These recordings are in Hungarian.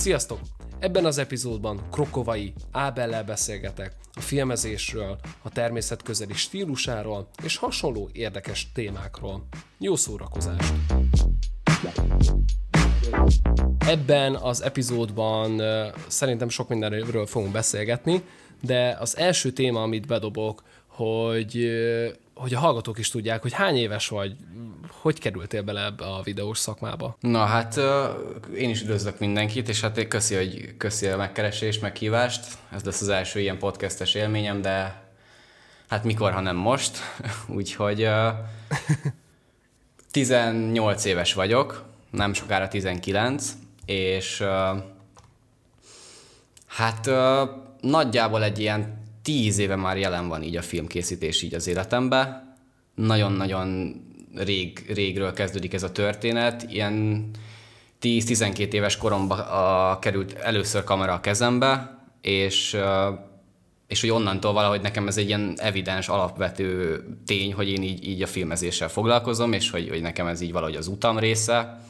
Sziasztok! Ebben az epizódban Krokovai Ábellel beszélgetek a filmezésről, a természet közeli stílusáról és hasonló érdekes témákról. Jó szórakozást! Ebben az epizódban szerintem sok mindenről fogunk beszélgetni, de az első téma, amit bedobok, hogy, hogy a hallgatók is tudják, hogy hány éves vagy, hogy kerültél bele ebbe a videós szakmába? Na hát én is üdvözlök mindenkit, és hát köszi, hogy köszi a megkeresést, meghívást. Ez lesz az első ilyen podcastes élményem, de hát mikor, ha nem most. Úgyhogy 18 éves vagyok, nem sokára 19, és hát nagyjából egy ilyen tíz éve már jelen van így a filmkészítés így az életemben. Nagyon-nagyon rég, régről kezdődik ez a történet. Ilyen 10-12 éves koromban a, került először kamera a kezembe, és, és hogy onnantól valahogy nekem ez egy ilyen evidens, alapvető tény, hogy én így, így a filmezéssel foglalkozom, és hogy, hogy nekem ez így valahogy az utam része.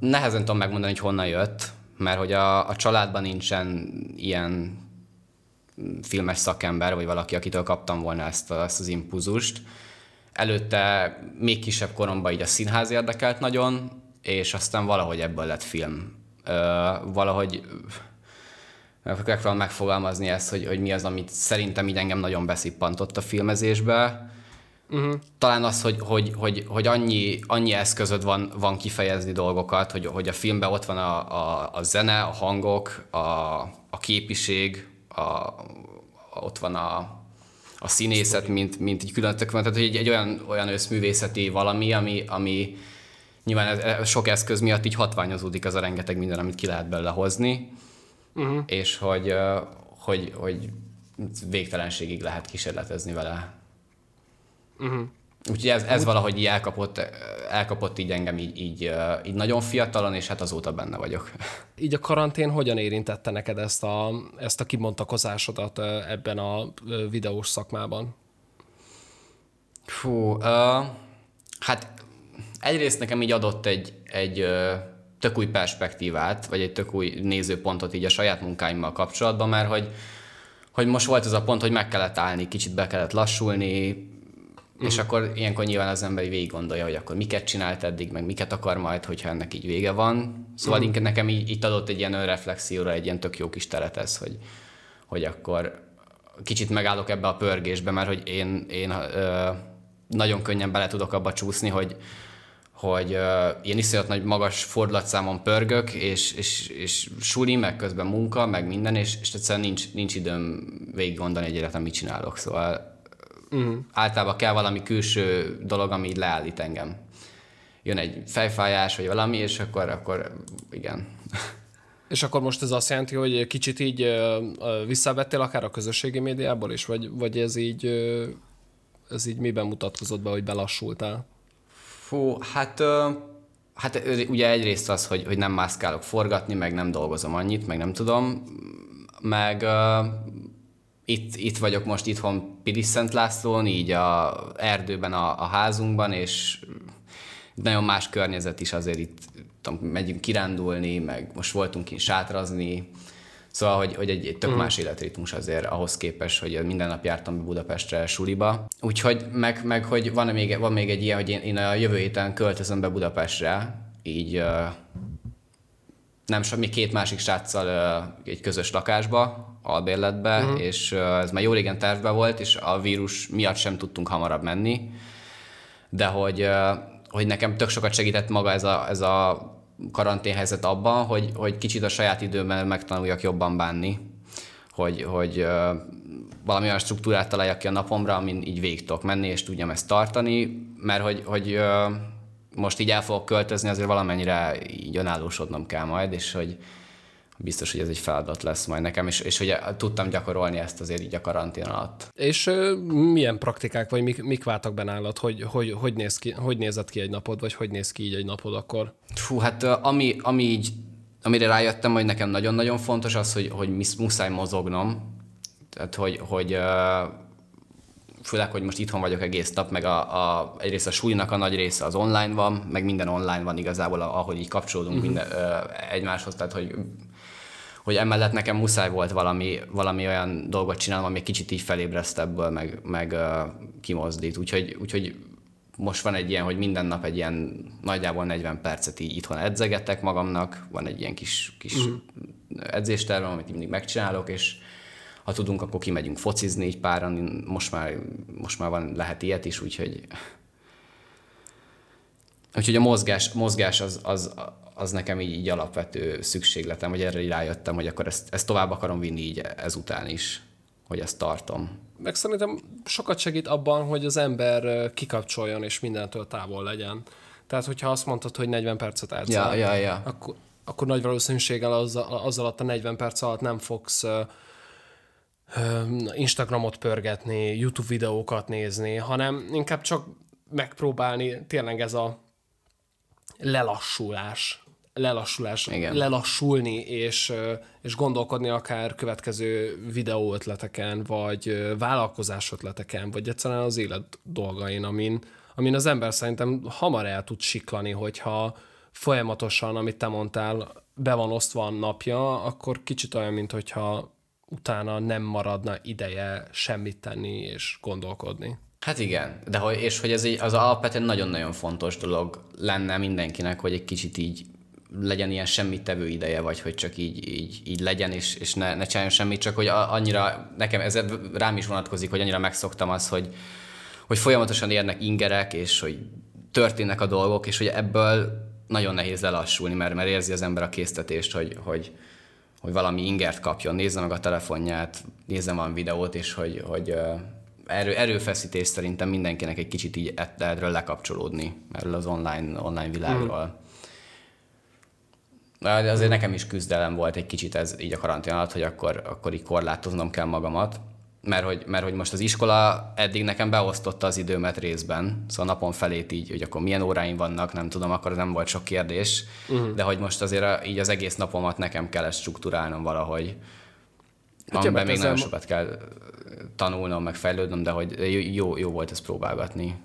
Nehezen tudom megmondani, hogy honnan jött, mert hogy a, a családban nincsen ilyen filmes szakember, vagy valaki, akitől kaptam volna ezt, ezt az impulzust. Előtte még kisebb koromban így a színház érdekelt nagyon, és aztán valahogy ebből lett film. Ö, valahogy megpróbálom megfogalmazni ezt, hogy, hogy mi az, amit szerintem így engem nagyon beszippantott a filmezésbe. Uh-huh. Talán az, hogy, hogy, hogy, hogy annyi, annyi eszközöd van, van kifejezni dolgokat, hogy, hogy a filmben ott van a, a, a zene, a hangok, a, a képiség, a, ott van a, a színészet, mint, mint egy külön tehát hogy egy, egy olyan, olyan összművészeti valami, ami, ami nyilván ez sok eszköz miatt így hatványozódik az a rengeteg minden, amit ki lehet belőle hozni, uh-huh. és hogy, hogy, hogy végtelenségig lehet kísérletezni vele. Uh-huh. Úgyhogy ez, ez valahogy így elkapott, elkapott így engem így, így, így nagyon fiatalon, és hát azóta benne vagyok. Így a karantén hogyan érintette neked ezt a, ezt a kibontakozásodat ebben a videós szakmában? Fú, uh, hát egyrészt nekem így adott egy, egy tök új perspektívát, vagy egy tök új nézőpontot így a saját munkáimmal kapcsolatban, mert hogy, hogy most volt az a pont, hogy meg kellett állni, kicsit be kellett lassulni. És akkor ilyenkor nyilván az ember végig gondolja, hogy akkor miket csinált eddig, meg miket akar majd, hogyha ennek így vége van. Szóval mm. inkább nekem így, itt adott egy ilyen önreflexióra, egy ilyen tök jó kis teret ez, hogy, hogy akkor kicsit megállok ebbe a pörgésbe, mert hogy én, én ö, nagyon könnyen bele tudok abba csúszni, hogy, hogy uh, ilyen iszonyat nagy magas fordulatszámon pörgök, és, és, és suli, meg közben munka, meg minden, és, és egyszerűen nincs, nincs időm végig gondolni egy életem, mit csinálok. Szóval Uh-huh. Általában kell valami külső dolog, ami így leállít engem. Jön egy fejfájás, vagy valami, és akkor, akkor igen. És akkor most ez azt jelenti, hogy kicsit így visszavettél akár a közösségi médiából is, vagy, vagy ez így, ez így miben mutatkozott be, hogy belassultál? Fú, hát, hát ugye egyrészt az, hogy, hogy nem mászkálok forgatni, meg nem dolgozom annyit, meg nem tudom, meg itt, itt vagyok most itthon Pilis Szent Lászlón, így a erdőben a, a házunkban, és nagyon más környezet is azért itt tudom, megyünk kirándulni, meg most voltunk ki sátrazni, Szóval, hogy, hogy egy, egy tök uh-huh. más életritmus azért ahhoz képest, hogy minden nap jártam be Budapestre suliba. Úgyhogy meg, meg hogy van még, van még egy ilyen, hogy én, én a jövő héten költözöm be Budapestre, így nem sok, mi két másik sráccal egy közös lakásba, albérletbe, uh-huh. és ez már jó régen tervbe volt, és a vírus miatt sem tudtunk hamarabb menni, de hogy, hogy nekem tök sokat segített maga ez a, ez a karanténhelyzet abban, hogy, hogy kicsit a saját időben megtanuljak jobban bánni, hogy, hogy valami olyan struktúrát találjak ki a napomra, amin így végig tudok menni, és tudjam ezt tartani, mert hogy, hogy most így el fogok költözni, azért valamennyire így önállósodnom kell majd, és hogy, biztos, hogy ez egy feladat lesz majd nekem, és, és hogy tudtam gyakorolni ezt azért így a karantén alatt. És milyen praktikák, vagy mik, mik váltak be nálad, hogy, hogy, hogy, néz ki, hogy nézett ki egy napod, vagy hogy néz ki így egy napod akkor? Fú, hát ami, ami így, amire rájöttem, hogy nekem nagyon-nagyon fontos az, hogy, hogy muszáj mozognom, tehát hogy, hogy főleg, hogy most itthon vagyok egész nap, meg a, a, egyrészt a súlynak a nagy része az online van, meg minden online van igazából, ahogy így kapcsolódunk uh-huh. minden, ö, egymáshoz, tehát hogy hogy emellett nekem muszáj volt valami, valami olyan dolgot csinálnom, ami kicsit így felébreszt ebből, meg, meg uh, kimozdít. Úgyhogy, úgyhogy most van egy ilyen, hogy minden nap egy ilyen nagyjából 40 percet így itthon edzegetek magamnak, van egy ilyen kis, kis uh-huh. edzéstervem, amit mindig megcsinálok, és ha tudunk, akkor kimegyünk focizni így páran, most már, most már van, lehet ilyet is, úgyhogy Úgyhogy a mozgás, mozgás az, az, az nekem így, így alapvető szükségletem, hogy erre rájöttem, hogy akkor ezt, ezt tovább akarom vinni így ezután is, hogy ezt tartom. Meg szerintem sokat segít abban, hogy az ember kikapcsoljon és mindentől távol legyen. Tehát, hogyha azt mondtad, hogy 40 percet edzel, ja, ja, ja. Akkor, akkor nagy valószínűséggel az, az alatt a 40 perc alatt nem fogsz Instagramot pörgetni, YouTube videókat nézni, hanem inkább csak megpróbálni tényleg ez a lelassulás, lelassulás, Igen. lelassulni, és, és gondolkodni akár következő videó ötleteken, vagy vállalkozás ötleteken, vagy egyszerűen az élet dolgain, amin, amin az ember szerintem hamar el tud siklani, hogyha folyamatosan, amit te mondtál, be van osztva a napja, akkor kicsit olyan, mint hogyha utána nem maradna ideje semmit tenni és gondolkodni. Hát igen, de hogy, és hogy ez így, az alapvetően nagyon-nagyon fontos dolog lenne mindenkinek, hogy egy kicsit így legyen ilyen semmit tevő ideje, vagy hogy csak így, így, így legyen, és, és ne, ne csináljon semmit, csak hogy annyira, nekem ez rám is vonatkozik, hogy annyira megszoktam az, hogy, hogy folyamatosan érnek ingerek, és hogy történnek a dolgok, és hogy ebből nagyon nehéz lelassulni, mert, mert érzi az ember a késztetést, hogy, hogy, hogy valami ingert kapjon, nézze meg a telefonját, nézze van videót, és hogy, hogy erő, erőfeszítés szerintem mindenkinek egy kicsit így erről lekapcsolódni, erről az online, online világról. Mm. De azért nekem is küzdelem volt egy kicsit ez így a karantén alatt, hogy akkor, akkor így korlátoznom kell magamat, mert hogy, mert hogy most az iskola eddig nekem beosztotta az időmet részben, szóval napon felét így, hogy akkor milyen óráim vannak, nem tudom, akkor nem volt sok kérdés, uh-huh. de hogy most azért a, így az egész napomat nekem kell ezt struktúrálnom valahogy, hát amiben még nagyon sokat kell tanulnom, meg fejlődnöm, de hogy jó, jó volt ezt próbálgatni.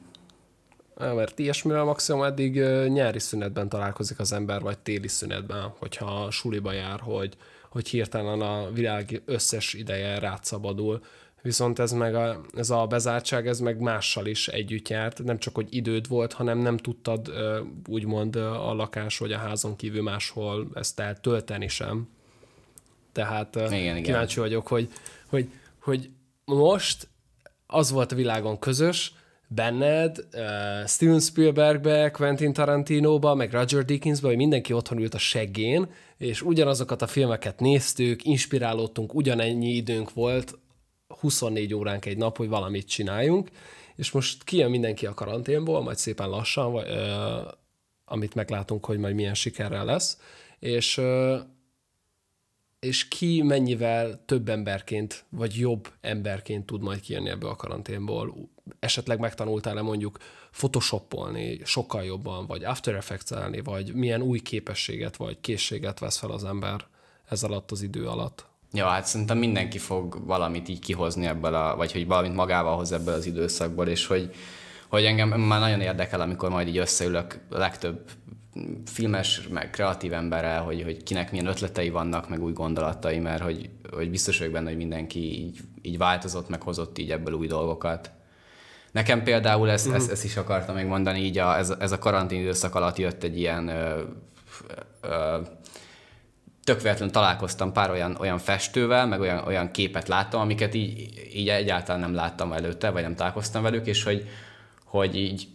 Mert ilyesmivel maximum eddig nyári szünetben találkozik az ember, vagy téli szünetben, hogyha suliba jár, hogy, hogy hirtelen a világ összes ideje rátszabadul. Viszont ez meg a, ez a bezártság, ez meg mással is együtt járt. Nem csak, hogy időd volt, hanem nem tudtad úgymond a lakás vagy a házon kívül máshol ezt eltölteni sem. Tehát igen, kíváncsi igen. vagyok, hogy, hogy, hogy most az volt a világon közös, benned, uh, Steven Spielbergbe, Quentin Tarantinoba, meg Roger Dickensbe, hogy mindenki otthon ült a seggén, és ugyanazokat a filmeket néztük, inspirálódtunk, ugyanennyi időnk volt, 24 óránk egy nap, hogy valamit csináljunk, és most kijön mindenki a karanténból, majd szépen lassan, vagy, uh, amit meglátunk, hogy majd milyen sikerrel lesz, és uh, és ki mennyivel több emberként, vagy jobb emberként tud majd kijönni ebből a karanténból. Esetleg megtanultál-e mondjuk photoshopolni sokkal jobban, vagy After Effects-elni, vagy milyen új képességet, vagy készséget vesz fel az ember ez alatt az idő alatt? Ja, hát szerintem mindenki fog valamit így kihozni ebből, a, vagy hogy valamit magával hoz ebből az időszakból, és hogy, hogy engem már nagyon érdekel, amikor majd így összeülök legtöbb filmes, meg kreatív emberrel, hogy, hogy kinek milyen ötletei vannak, meg új gondolatai, mert hogy, hogy biztos vagyok benne, hogy mindenki így, így változott, meg hozott így ebből új dolgokat. Nekem például ezt, uh-huh. ezt, ezt is akartam még mondani, így a, ez, ez a karantén időszak alatt jött egy ilyen ö, ö, tök találkoztam pár olyan, olyan festővel, meg olyan, olyan képet láttam, amiket így, így egyáltalán nem láttam előtte, vagy nem találkoztam velük, és hogy, hogy így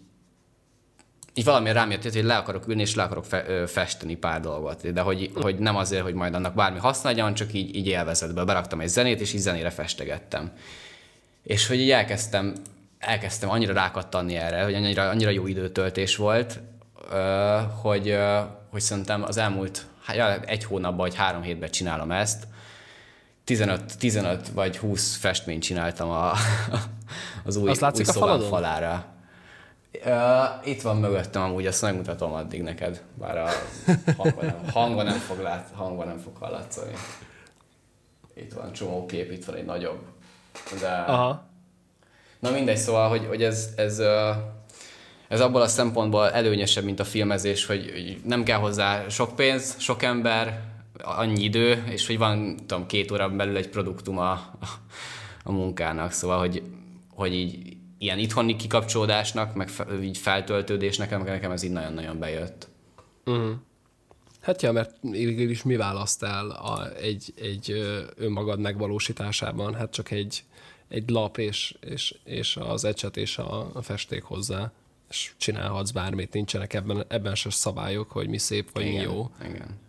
így valami rám jött, hogy le akarok ülni, és le akarok fe, festeni pár dolgot. De hogy, hogy nem azért, hogy majd annak bármi haszna legyen, csak így, így élvezetből. Beraktam egy zenét, és így zenére festegettem. És hogy így elkezdtem, elkezdtem annyira rákattanni erre, hogy annyira, annyira jó időtöltés volt, hogy, hogy szerintem az elmúlt egy hónapban vagy három hétben csinálom ezt, 15, 15 vagy 20 festményt csináltam a, az új, Azt új szobám falára. Uh, itt van mögöttem amúgy, azt megmutatom addig neked, bár a hangban nem, hangban nem, fog, lát, hangban nem fog hallatszani. Itt van csomó kép, itt van egy nagyobb. De... Aha. Na mindegy, szóval, hogy, hogy ez, ez, ez abból a szempontból előnyösebb, mint a filmezés, hogy nem kell hozzá sok pénz, sok ember, annyi idő, és hogy van, tudom, két óra belül egy produktum a, a, munkának, szóval, hogy, hogy így ilyen itthoni kikapcsolódásnak, meg fe, így feltöltődésnek, nekem, ez így nagyon-nagyon bejött. Uh-huh. Hát ja, mert végül is mi választál a, egy, egy önmagad megvalósításában? Hát csak egy, egy lap és, és, és az ecset és a, a festék hozzá, és csinálhatsz bármit, nincsenek ebben, ebben se szabályok, hogy mi szép vagy igen, mi jó. Igen.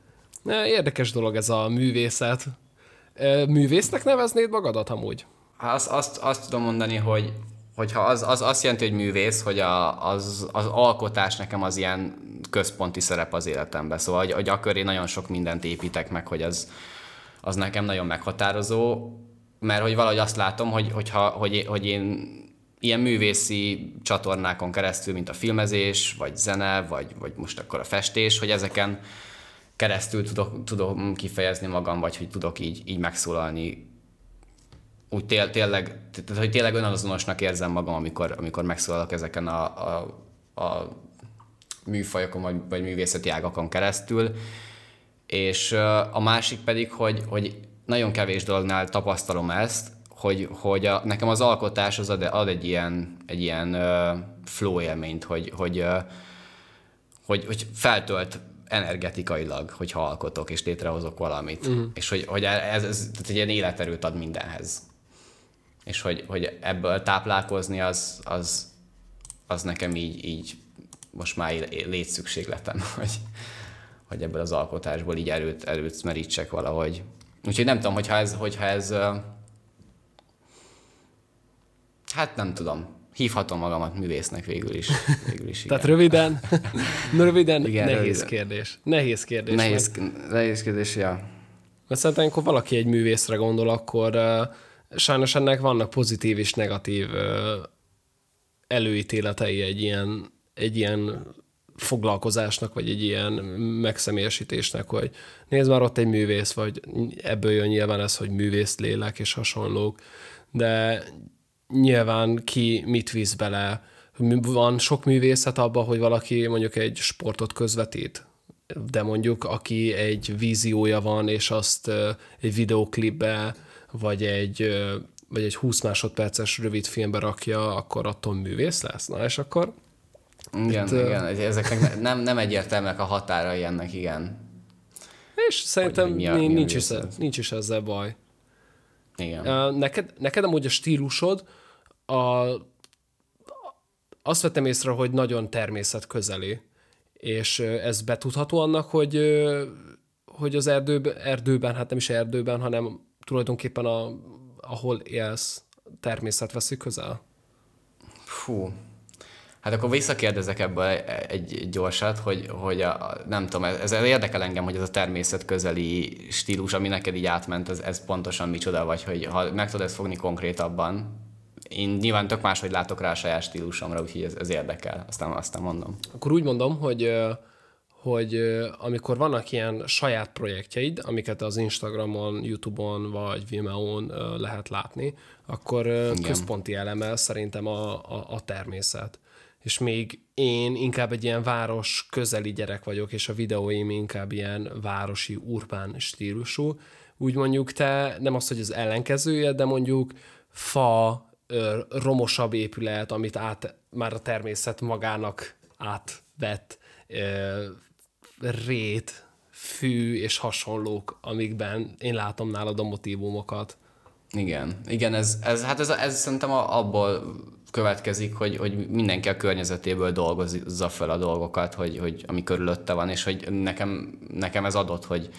Érdekes dolog ez a művészet. Művésznek neveznéd magadat amúgy? Azt, azt, azt tudom mondani, hogy hogyha az, az azt jelenti, hogy művész, hogy a, az, az alkotás nekem az ilyen központi szerep az életemben. Szóval, hogy, hogy akkor én nagyon sok mindent építek meg, hogy az, az nekem nagyon meghatározó, mert hogy valahogy azt látom, hogy, hogyha, hogy, hogy én ilyen művészi csatornákon keresztül, mint a filmezés, vagy zene, vagy, vagy most akkor a festés, hogy ezeken keresztül tudok, tudom kifejezni magam, vagy hogy tudok így, így megszólalni úgy tél, tényleg, tehát, hogy tényleg önazonosnak érzem magam, amikor, amikor megszólalok ezeken a, a, a műfajokon, vagy, vagy művészeti ágakon keresztül. És a másik pedig, hogy, hogy nagyon kevés dolognál tapasztalom ezt, hogy, hogy a, nekem az alkotás az ad, ad egy ilyen, egy ilyen uh, flow élményt, hogy, hogy, uh, hogy, hogy feltölt energetikailag, hogyha alkotok és létrehozok valamit. Uh-huh. És hogy, hogy ez, ez tehát egy ilyen életerőt ad mindenhez és hogy, hogy ebből táplálkozni az, az, az nekem így, így most már létszükségletem, hogy, hogy ebből az alkotásból így erőt, erőt merítsek valahogy. Úgyhogy nem tudom, hogyha ez, hogyha ez hát nem tudom, hívhatom magamat művésznek végül is. Végül is Tehát röviden, röviden igen, nehéz röviden. kérdés. Nehéz kérdés. Nehéz, nehéz kérdés, ja. Mert szerintem, amikor valaki egy művészre gondol, akkor uh, sajnos ennek vannak pozitív és negatív előítéletei egy ilyen, egy ilyen foglalkozásnak, vagy egy ilyen megszemélyesítésnek, hogy nézd már ott egy művész, vagy ebből jön nyilván ez, hogy művész lélek és hasonlók, de nyilván ki mit visz bele. Van sok művészet abban, hogy valaki mondjuk egy sportot közvetít, de mondjuk aki egy víziója van, és azt egy videoklipbe vagy egy, vagy egy 20 másodperces rövid filmbe rakja, akkor attól művész lesz? Na, és akkor... Igen, itt, igen, ezeknek nem, nem egyértelműek a határai ennek, igen. És szerintem hogy, mi a, mi nincs, is, nincs is ezzel baj. Igen. Neked, neked amúgy a stílusod, a, azt vettem észre, hogy nagyon természet közeli, és ez betudható annak, hogy, hogy az erdőben, erdőben, hát nem is erdőben, hanem tulajdonképpen a, ahol élsz, természet veszi közel? Fú, Hát akkor visszakérdezek ebből egy gyorsat, hogy, hogy a, nem tudom, ez, ez érdekel engem, hogy ez a természet közeli stílus, ami neked így átment, ez, ez pontosan micsoda, vagy hogy ha meg tudod ezt fogni konkrétabban. Én nyilván tök máshogy látok rá a saját stílusomra, úgyhogy ez, ez érdekel, aztán, aztán mondom. Akkor úgy mondom, hogy hogy amikor vannak ilyen saját projektjeid, amiket az Instagramon, Youtube-on vagy Vimeo-on lehet látni, akkor Igen. központi eleme szerintem a, a, a természet. És még én inkább egy ilyen város közeli gyerek vagyok, és a videóim inkább ilyen városi, urbán stílusú. Úgy mondjuk te nem az, hogy az ellenkezője, de mondjuk fa, romosabb épület, amit át, már a természet magának átvett, rét, fű és hasonlók, amikben én látom nálad a motivumokat. Igen, igen, ez, ez, hát ez, ez szerintem abból következik, hogy, hogy mindenki a környezetéből dolgozza fel a dolgokat, hogy, hogy ami körülötte van, és hogy nekem, nekem ez adott, hogy,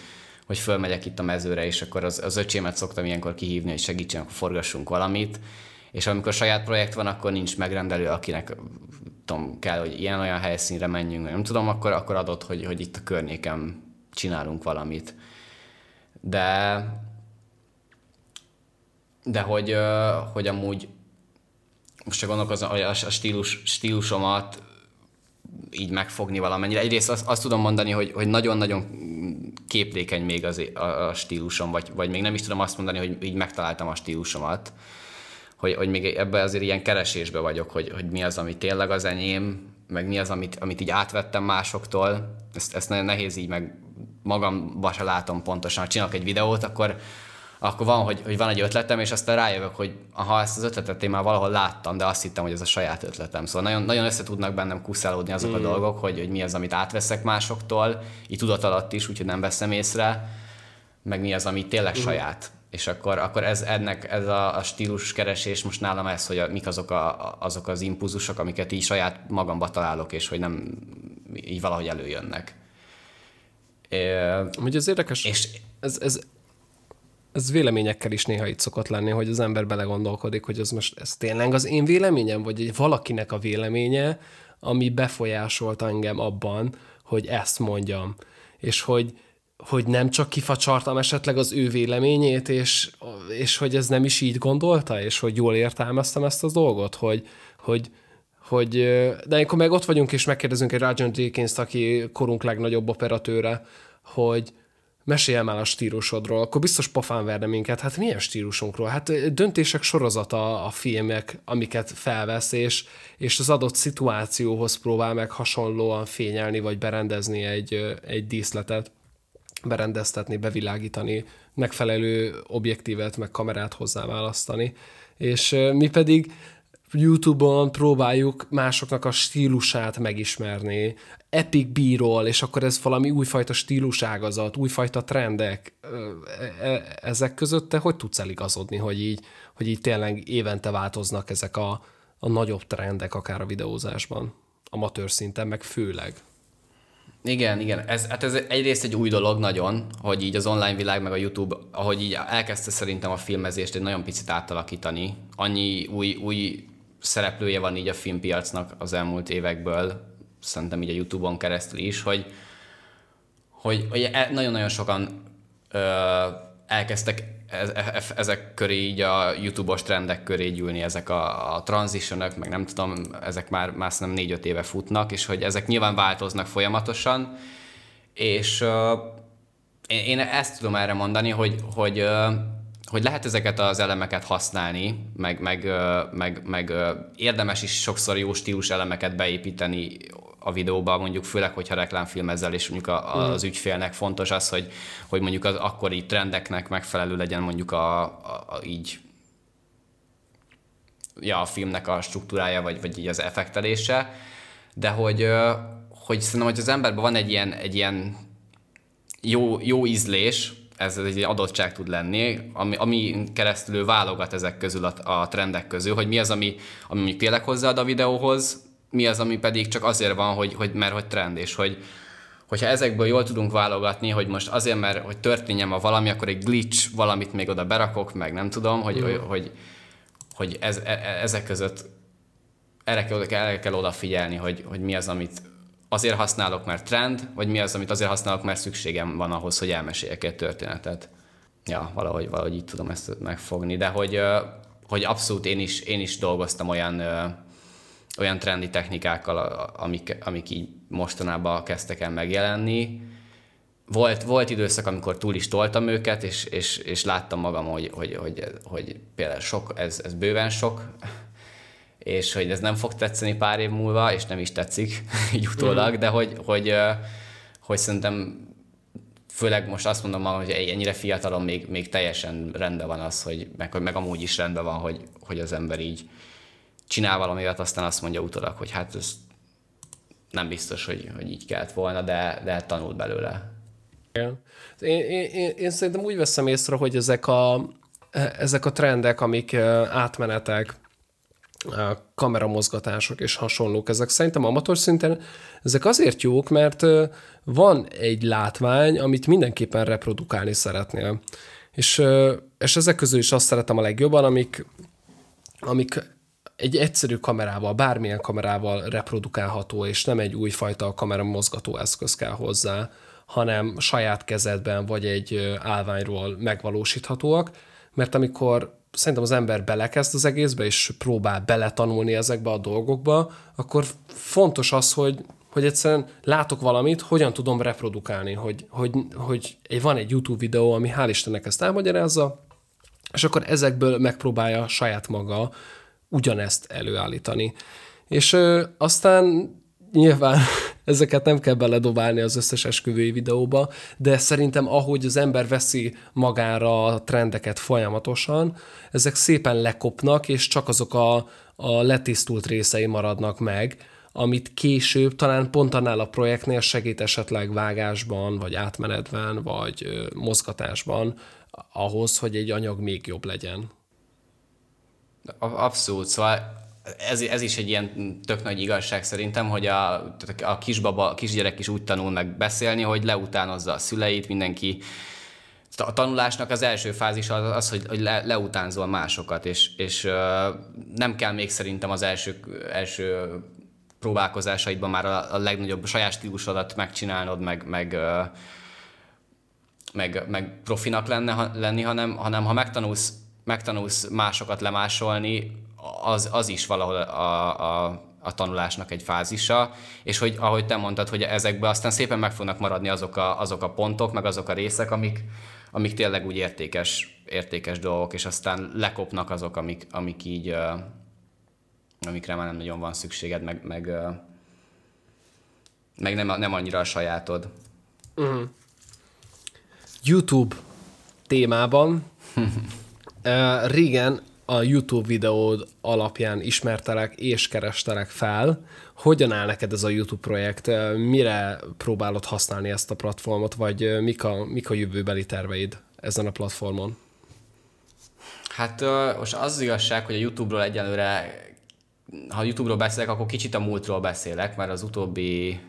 hogy fölmegyek itt a mezőre, és akkor az, az öcsémet szoktam ilyenkor kihívni, hogy segítsen, akkor forgassunk valamit, és amikor saját projekt van, akkor nincs megrendelő, akinek tudom, kell, hogy ilyen-olyan helyszínre menjünk, nem tudom, akkor, akkor adott, hogy, hogy itt a környéken csinálunk valamit. De de hogy, hogy amúgy most csak gondolkozom, hogy a stílus, stílusomat így megfogni valamennyire. Egyrészt azt, azt tudom mondani, hogy, hogy nagyon-nagyon képlékeny még az, a, a stílusom, vagy, vagy még nem is tudom azt mondani, hogy így megtaláltam a stílusomat hogy, hogy még ebben azért ilyen keresésbe vagyok, hogy, hogy mi az, ami tényleg az enyém, meg mi az, amit, amit így átvettem másoktól. Ezt, ezt nagyon nehéz így meg magamba se látom pontosan. Ha csinálok egy videót, akkor, akkor van, hogy, hogy van egy ötletem, és aztán rájövök, hogy ha ezt az ötletet én már valahol láttam, de azt hittem, hogy ez a saját ötletem. Szóval nagyon, nagyon össze tudnak bennem kuszálódni azok mm. a dolgok, hogy, hogy mi az, amit átveszek másoktól, így tudat alatt is, úgyhogy nem veszem észre, meg mi az, ami tényleg mm. saját. És akkor, akkor ez, ennek, ez a, a stílus keresés most nálam ez, hogy a, mik azok, a, azok az impulzusok, amiket így saját magamba találok, és hogy nem így valahogy előjönnek. Ugye ez érdekes, és ez, ez, ez véleményekkel is néha itt szokott lenni, hogy az ember belegondolkodik, hogy ez most ez tényleg az én véleményem, vagy valakinek a véleménye, ami befolyásolt engem abban, hogy ezt mondjam. És hogy, hogy nem csak kifacsartam esetleg az ő véleményét, és, és hogy ez nem is így gondolta, és hogy jól értelmeztem ezt a dolgot, hogy, hogy, hogy de amikor meg ott vagyunk, és megkérdezünk egy Rajan Jenkins-t, aki korunk legnagyobb operatőre, hogy, mesélj már a stílusodról, akkor biztos pofán verne minket. Hát milyen stílusunkról? Hát döntések sorozata a filmek, amiket felvesz, és, és az adott szituációhoz próbál meg hasonlóan fényelni, vagy berendezni egy, egy díszletet, berendeztetni, bevilágítani, megfelelő objektívet, meg kamerát hozzá választani. És mi pedig YouTube-on próbáljuk másoknak a stílusát megismerni, Epic bíról, és akkor ez valami újfajta stíluságazat, újfajta trendek. E, e, ezek között te hogy tudsz eligazodni, hogy így, hogy így tényleg évente változnak ezek a, a nagyobb trendek akár a videózásban, amatőr szinten, meg főleg? Igen, igen. Ez, hát ez egyrészt egy új dolog nagyon, hogy így az online világ, meg a YouTube, ahogy így elkezdte szerintem a filmezést egy nagyon picit átalakítani. Annyi új, új szereplője van így a filmpiacnak az elmúlt évekből, szerintem így a Youtube-on keresztül is, hogy, hogy, hogy e, nagyon-nagyon sokan ö, elkezdtek ez, e, e, ezek köré így a YouTube-os trendek köré gyűlni, ezek a, a transitionok, meg nem tudom, ezek már, már nem négy-öt éve futnak, és hogy ezek nyilván változnak folyamatosan, és uh, én, én ezt tudom erre mondani, hogy, hogy uh, hogy lehet ezeket az elemeket használni, meg, meg, meg, meg érdemes is sokszor jó stílus elemeket beépíteni a videóba, mondjuk főleg, hogyha reklámfilmezzel, és mondjuk a, az mhm. ügyfélnek fontos az, hogy, hogy mondjuk az akkori trendeknek megfelelő legyen mondjuk a, a, a így ja, a filmnek a struktúrája, vagy, vagy így az effektelése, de hogy, hogy szerintem, hogy az emberben van egy ilyen, egy ilyen jó, jó ízlés, ez egy adottság tud lenni, ami, ami keresztül válogat ezek közül a, a trendek közül, hogy mi az, ami, ami tényleg hozzáad a videóhoz, mi az, ami pedig csak azért van, hogy, hogy mert hogy trend, és hogy hogyha ezekből jól tudunk válogatni, hogy most azért, mert hogy történjen ma valami, akkor egy glitch valamit még oda berakok, meg nem tudom, hogy, mm. hogy, hogy, hogy ez, e, e, ezek között erre kell, erre kell odafigyelni, hogy, hogy mi az, amit azért használok, mert trend, vagy mi az, amit azért használok, mert szükségem van ahhoz, hogy elmeséljek egy történetet. Ja, valahogy, valahogy így tudom ezt megfogni, de hogy, hogy abszolút én is, én is dolgoztam olyan, olyan trendi technikákkal, amik, amik így mostanában kezdtek el megjelenni. Volt, volt időszak, amikor túl is toltam őket, és, és, és láttam magam, hogy, hogy, hogy, hogy például sok, ez, ez bőven sok, és hogy ez nem fog tetszeni pár év múlva, és nem is tetszik így utólag, mm. de hogy, hogy, hogy szerintem főleg most azt mondom hogy ennyire fiatalon még, még teljesen rendben van az, hogy meg, meg amúgy is rendben van, hogy, hogy az ember így csinál valamiért, aztán azt mondja utólag, hogy hát ez nem biztos, hogy, hogy így kellett volna, de, de tanult belőle. Én, én, én, én szerintem úgy veszem észre, hogy ezek a, ezek a trendek, amik átmenetek, kameramozgatások és hasonlók, ezek szerintem amatőr szinten, ezek azért jók, mert van egy látvány, amit mindenképpen reprodukálni szeretnél. És, és ezek közül is azt szeretem a legjobban, amik, amik egy egyszerű kamerával, bármilyen kamerával reprodukálható, és nem egy újfajta kameramozgató eszköz kell hozzá, hanem saját kezedben vagy egy állványról megvalósíthatóak, mert amikor szerintem az ember belekezd az egészbe, és próbál beletanulni ezekbe a dolgokba, akkor fontos az, hogy, hogy egyszerűen látok valamit, hogyan tudom reprodukálni, hogy, hogy, hogy van egy YouTube videó, ami hál' Istennek ezt elmagyarázza, és akkor ezekből megpróbálja saját maga ugyanezt előállítani. És ö, aztán nyilván ezeket nem kell beledobálni az összes esküvői videóba, de szerintem ahogy az ember veszi magára a trendeket folyamatosan, ezek szépen lekopnak, és csak azok a, a letisztult részei maradnak meg, amit később talán pont annál a projektnél segít esetleg vágásban, vagy átmenetben, vagy mozgatásban, ahhoz, hogy egy anyag még jobb legyen. Abszolút, szóval ez, ez is egy ilyen tök nagy igazság szerintem, hogy a, a kisbaba, a kisgyerek is úgy tanul meg beszélni, hogy leutánozza a szüleit, mindenki a tanulásnak az első fázis az, az hogy, hogy le, leutánzol másokat, és, és nem kell még szerintem az első, első próbálkozásaidban már a, a legnagyobb a saját stílusodat megcsinálnod, meg, meg, meg, meg profinak lenne, lenni, hanem, hanem ha megtanulsz, megtanulsz másokat lemásolni, az, az is valahol a, a, a tanulásnak egy fázisa, és hogy ahogy te mondtad, hogy ezekben aztán szépen meg fognak maradni azok a, azok a pontok, meg azok a részek, amik, amik tényleg úgy értékes, értékes dolgok, és aztán lekopnak azok, amik, amik így, amikre már nem nagyon van szükséged, meg, meg, meg nem, nem annyira a sajátod. Uh-huh. YouTube témában uh, régen a YouTube videód alapján ismertelek és kerestelek fel. Hogyan áll neked ez a YouTube projekt? Mire próbálod használni ezt a platformot, vagy mik a, mik a jövőbeli terveid ezen a platformon? Hát most az, az igazság, hogy a YouTube-ról egyelőre, ha YouTube-ról beszélek, akkor kicsit a múltról beszélek, mert az utóbbi,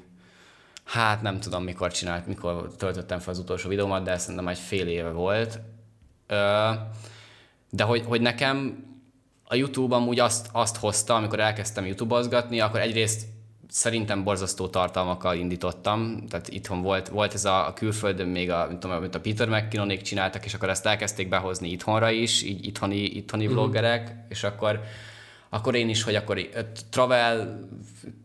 hát nem tudom mikor csinált, mikor töltöttem fel az utolsó videómat, de szerintem egy fél éve volt. De hogy, hogy nekem a YouTube amúgy azt, azt hozta, amikor elkezdtem YouTube-ozgatni, akkor egyrészt szerintem borzasztó tartalmakkal indítottam, tehát itthon volt, volt ez a, a külföldön még, a, mint tudom, amit a Peter McKinnonék csináltak, és akkor ezt elkezdték behozni itthonra is, így itthoni, itthoni mm-hmm. vloggerek, és akkor akkor én is, hogy akkor travel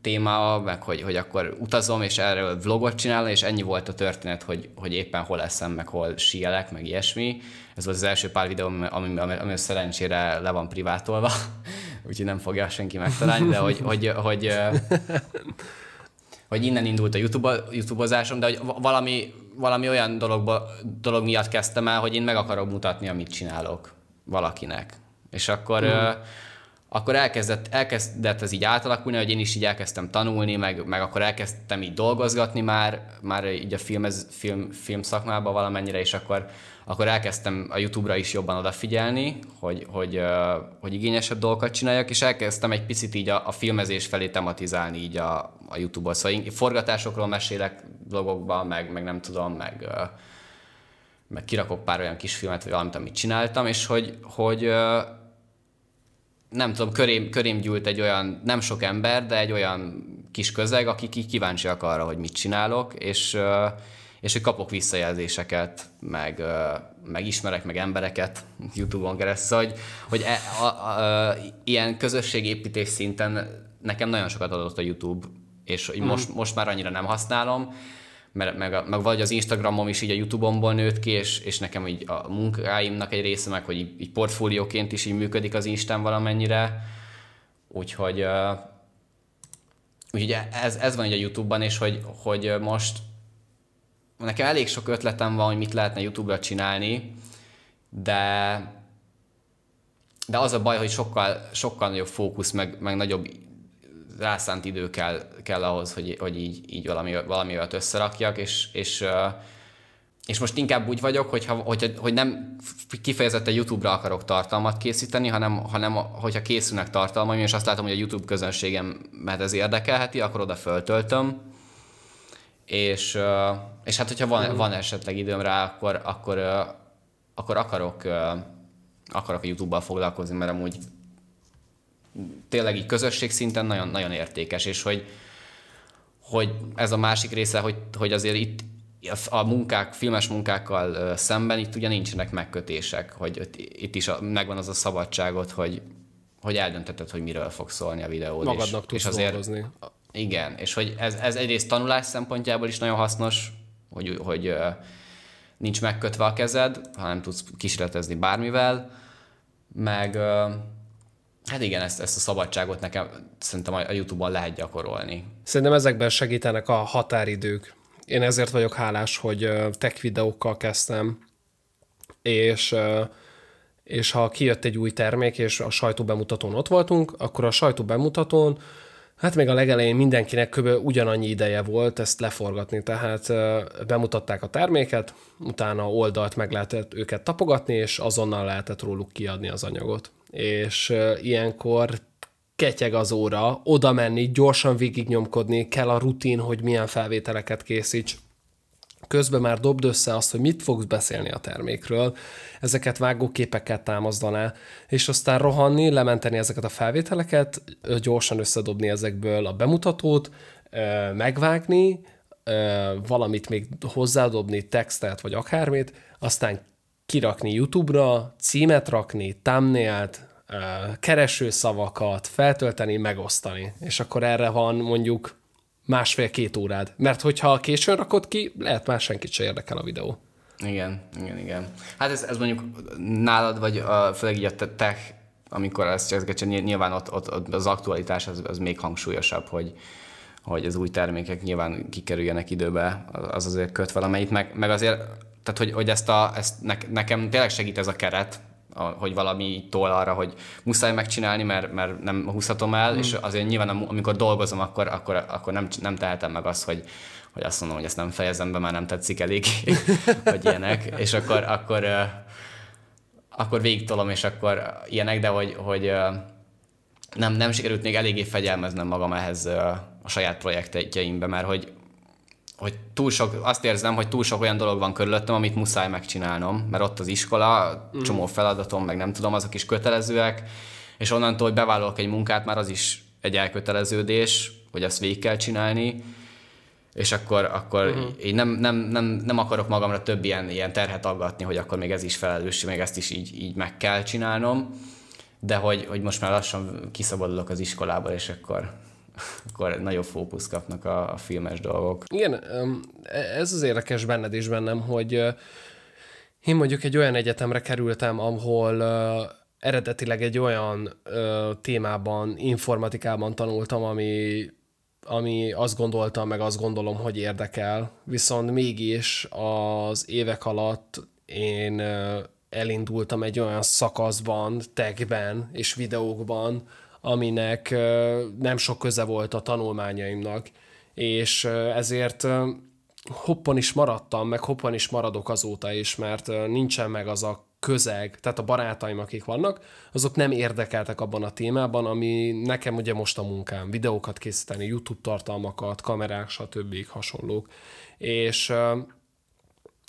téma, meg hogy, hogy akkor utazom, és erről vlogot csinálom, és ennyi volt a történet, hogy, hogy éppen hol eszem, meg hol síelek, meg ilyesmi. Ez volt az első pár videó, ami, ami, ami, szerencsére le van privátolva, úgyhogy nem fogja senki megtalálni, de hogy, hogy, hogy, hogy innen indult a YouTube, YouTube-ozásom, de hogy valami, valami olyan dologba, dolog miatt kezdtem el, hogy én meg akarom mutatni, amit csinálok valakinek. És akkor mm akkor elkezdett, elkezdett ez így átalakulni, hogy én is így elkezdtem tanulni, meg, meg akkor elkezdtem így dolgozgatni már, már így a film, film, film szakmában valamennyire, és akkor, akkor elkezdtem a YouTube-ra is jobban odafigyelni, hogy, hogy, hogy igényesebb dolgokat csináljak, és elkezdtem egy picit így a, a filmezés felé tematizálni így a, a YouTube-ot. Szóval én forgatásokról mesélek blogokban, meg, meg nem tudom, meg, meg kirakok pár olyan kis filmet, vagy valamit, amit csináltam, és hogy, hogy nem tudom, körém, körém gyűlt egy olyan, nem sok ember, de egy olyan kis közeg, akik kíváncsiak arra, hogy mit csinálok, és, és hogy kapok visszajelzéseket, meg, meg ismerek meg embereket YouTube-on keresztül, hogy, hogy e, a, a, a, ilyen közösségépítés szinten nekem nagyon sokat adott a YouTube, és hogy mm. most, most már annyira nem használom, mert meg, a, meg vagy az Instagramom is így a YouTube-omból nőtt ki, és, és nekem így a munkáimnak egy része meg, hogy így, így portfólióként is így működik az Instán valamennyire, úgyhogy uh, úgyhogy ez, ez van így a YouTube-ban, és hogy, hogy most nekem elég sok ötletem van, hogy mit lehetne YouTube-ra csinálni, de de az a baj, hogy sokkal, sokkal nagyobb fókusz, meg, meg nagyobb rászánt idő kell, kell ahhoz, hogy, hogy így, így valami, valami olyat összerakjak, és, és, és most inkább úgy vagyok, hogyha, hogy, hogy nem kifejezetten YouTube-ra akarok tartalmat készíteni, hanem, hanem hogyha készülnek tartalmaim, és azt látom, hogy a YouTube közönségem mert ez érdekelheti, akkor oda föltöltöm, és, és hát hogyha van, van esetleg időm rá, akkor, akkor, akkor akarok, akarok a YouTube-bal foglalkozni, mert amúgy tényleg így közösség szinten nagyon, nagyon értékes, és hogy, hogy ez a másik része, hogy, hogy azért itt a munkák, filmes munkákkal szemben itt ugye nincsenek megkötések, hogy itt is a, megvan az a szabadságot, hogy, hogy eldönteted, hogy miről fog szólni a videó. Magadnak és, tudsz és azért, dolgozni. Igen, és hogy ez, ez egyrészt tanulás szempontjából is nagyon hasznos, hogy, hogy nincs megkötve a kezed, hanem tudsz kísérletezni bármivel, meg hát igen, ezt, ezt a szabadságot nekem szerintem a YouTube-on lehet gyakorolni. Szerintem ezekben segítenek a határidők. Én ezért vagyok hálás, hogy tech videókkal kezdtem, és és ha kijött egy új termék, és a sajtóbemutatón ott voltunk, akkor a sajtóbemutatón Hát még a legelején mindenkinek kb. ugyanannyi ideje volt ezt leforgatni, tehát bemutatták a terméket, utána oldalt meg lehetett őket tapogatni, és azonnal lehetett róluk kiadni az anyagot. És ilyenkor ketyeg az óra, oda menni, gyorsan végignyomkodni, kell a rutin, hogy milyen felvételeket készíts, közben már dobd össze azt, hogy mit fogsz beszélni a termékről, ezeket vágóképekkel támaszdaná, és aztán rohanni, lementeni ezeket a felvételeket, gyorsan összedobni ezekből a bemutatót, megvágni, valamit még hozzádobni, textet vagy akármit, aztán kirakni YouTube-ra, címet rakni, thumbnailt, keresőszavakat, feltölteni, megosztani. És akkor erre van mondjuk másfél-két órád. Mert hogyha későn rakod ki, lehet már senkit se érdekel a videó. Igen, igen, igen. Hát ez, ez mondjuk nálad, vagy a, főleg így a tech, amikor ezt csak nyilván ott, ott, ott, az aktualitás az, az még hangsúlyosabb, hogy, hogy az új termékek nyilván kikerüljenek időbe, az azért köt valamelyik, meg, meg azért, tehát hogy, hogy ezt, a, ezt ne, nekem tényleg segít ez a keret, a, hogy valami tól arra, hogy muszáj megcsinálni, mert, mert nem húzhatom el, mm. és azért nyilván amikor dolgozom, akkor, akkor, akkor nem, nem tehetem meg azt, hogy, hogy azt mondom, hogy ezt nem fejezem be, már nem tetszik elég, vagy ilyenek, és akkor, akkor, akkor végigtolom, és akkor ilyenek, de hogy, hogy nem, nem sikerült még eléggé fegyelmeznem magam ehhez a saját projektjeimbe, mert hogy hogy túl sok, azt érzem, hogy túl sok olyan dolog van körülöttem, amit muszáj megcsinálnom, mert ott az iskola, mm. csomó feladatom, meg nem tudom, azok is kötelezőek, és onnantól, hogy bevállalok egy munkát, már az is egy elköteleződés, hogy azt végig kell csinálni, és akkor, akkor uh-huh. én nem, nem, nem, nem akarok magamra több ilyen, ilyen terhet aggatni, hogy akkor még ez is felelősség, még ezt is így, így meg kell csinálnom, de hogy, hogy most már lassan kiszabadulok az iskolából, és akkor akkor nagyobb fókusz kapnak a, a filmes dolgok. Igen, ez az érdekes benned is bennem, hogy én mondjuk egy olyan egyetemre kerültem, ahol eredetileg egy olyan témában, informatikában tanultam, ami ami azt gondoltam, meg azt gondolom, hogy érdekel, viszont mégis az évek alatt én elindultam egy olyan szakaszban, techben és videókban, aminek nem sok köze volt a tanulmányaimnak, és ezért hoppan is maradtam, meg hoppan is maradok azóta is, mert nincsen meg az a közeg, tehát a barátaim, akik vannak, azok nem érdekeltek abban a témában, ami nekem ugye most a munkám, videókat készíteni, YouTube tartalmakat, kamerák, stb. hasonlók. És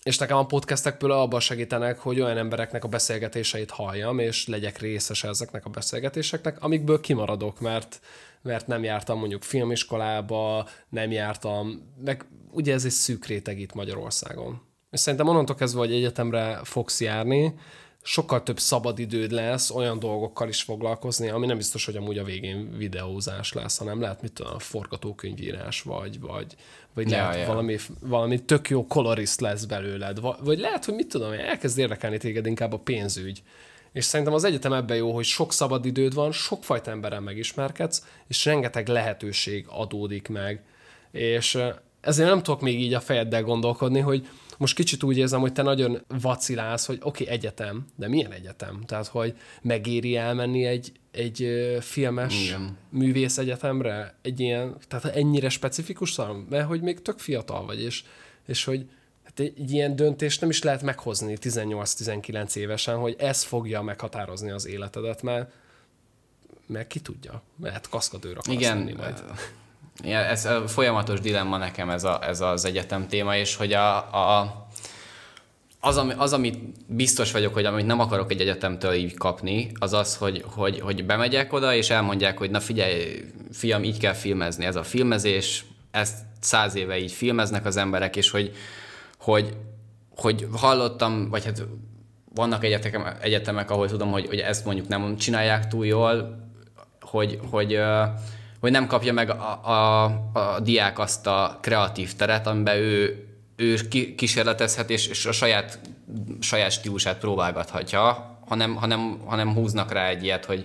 és nekem a podcastek például abban segítenek, hogy olyan embereknek a beszélgetéseit halljam, és legyek részes ezeknek a beszélgetéseknek, amikből kimaradok, mert, mert nem jártam mondjuk filmiskolába, nem jártam, meg ugye ez egy szűk réteg itt Magyarországon. És szerintem onnantól kezdve, hogy egyetemre fogsz járni, sokkal több szabadidőd lesz olyan dolgokkal is foglalkozni, ami nem biztos, hogy amúgy a végén videózás lesz, hanem lehet, mit tudom, forgatókönyvírás, vagy, vagy, vagy ja, lehet ja. Valami, valami tök jó kolorist lesz belőled, vagy lehet, hogy mit tudom, elkezd érdekelni téged inkább a pénzügy. És szerintem az egyetem ebben jó, hogy sok szabad időd van, sokfajta emberen megismerkedsz, és rengeteg lehetőség adódik meg. És ezért nem tudok még így a fejeddel gondolkodni, hogy most kicsit úgy érzem, hogy te nagyon vacilálsz, hogy oké, okay, egyetem, de milyen egyetem? Tehát, hogy megéri elmenni egy, egy filmes Igen. művész egyetemre? Egy ilyen, tehát ennyire specifikus szám? Mert hogy még tök fiatal vagy, és, és hogy hát egy ilyen döntést nem is lehet meghozni 18-19 évesen, hogy ez fogja meghatározni az életedet, mert meg ki tudja, mert kaszkadőr akarsz Igen, lenni majd. Ja, ez a folyamatos dilemma nekem ez, a, ez az egyetem téma, és hogy a, a az, ami, az, amit biztos vagyok, hogy amit nem akarok egy egyetemtől így kapni, az az, hogy, hogy, hogy bemegyek oda, és elmondják, hogy na figyelj, fiam, így kell filmezni, ez a filmezés, ezt száz éve így filmeznek az emberek, és hogy, hogy, hogy hallottam, vagy hát vannak egyetemek, egyetemek ahol tudom, hogy, hogy ezt mondjuk nem csinálják túl jól, hogy, hogy hogy nem kapja meg a, a, a diák azt a kreatív teret, amiben ő, ő kísérletezhet, és, és a saját, saját stílusát próbálgathatja, hanem, hanem, hanem húznak rá egy ilyet, hogy,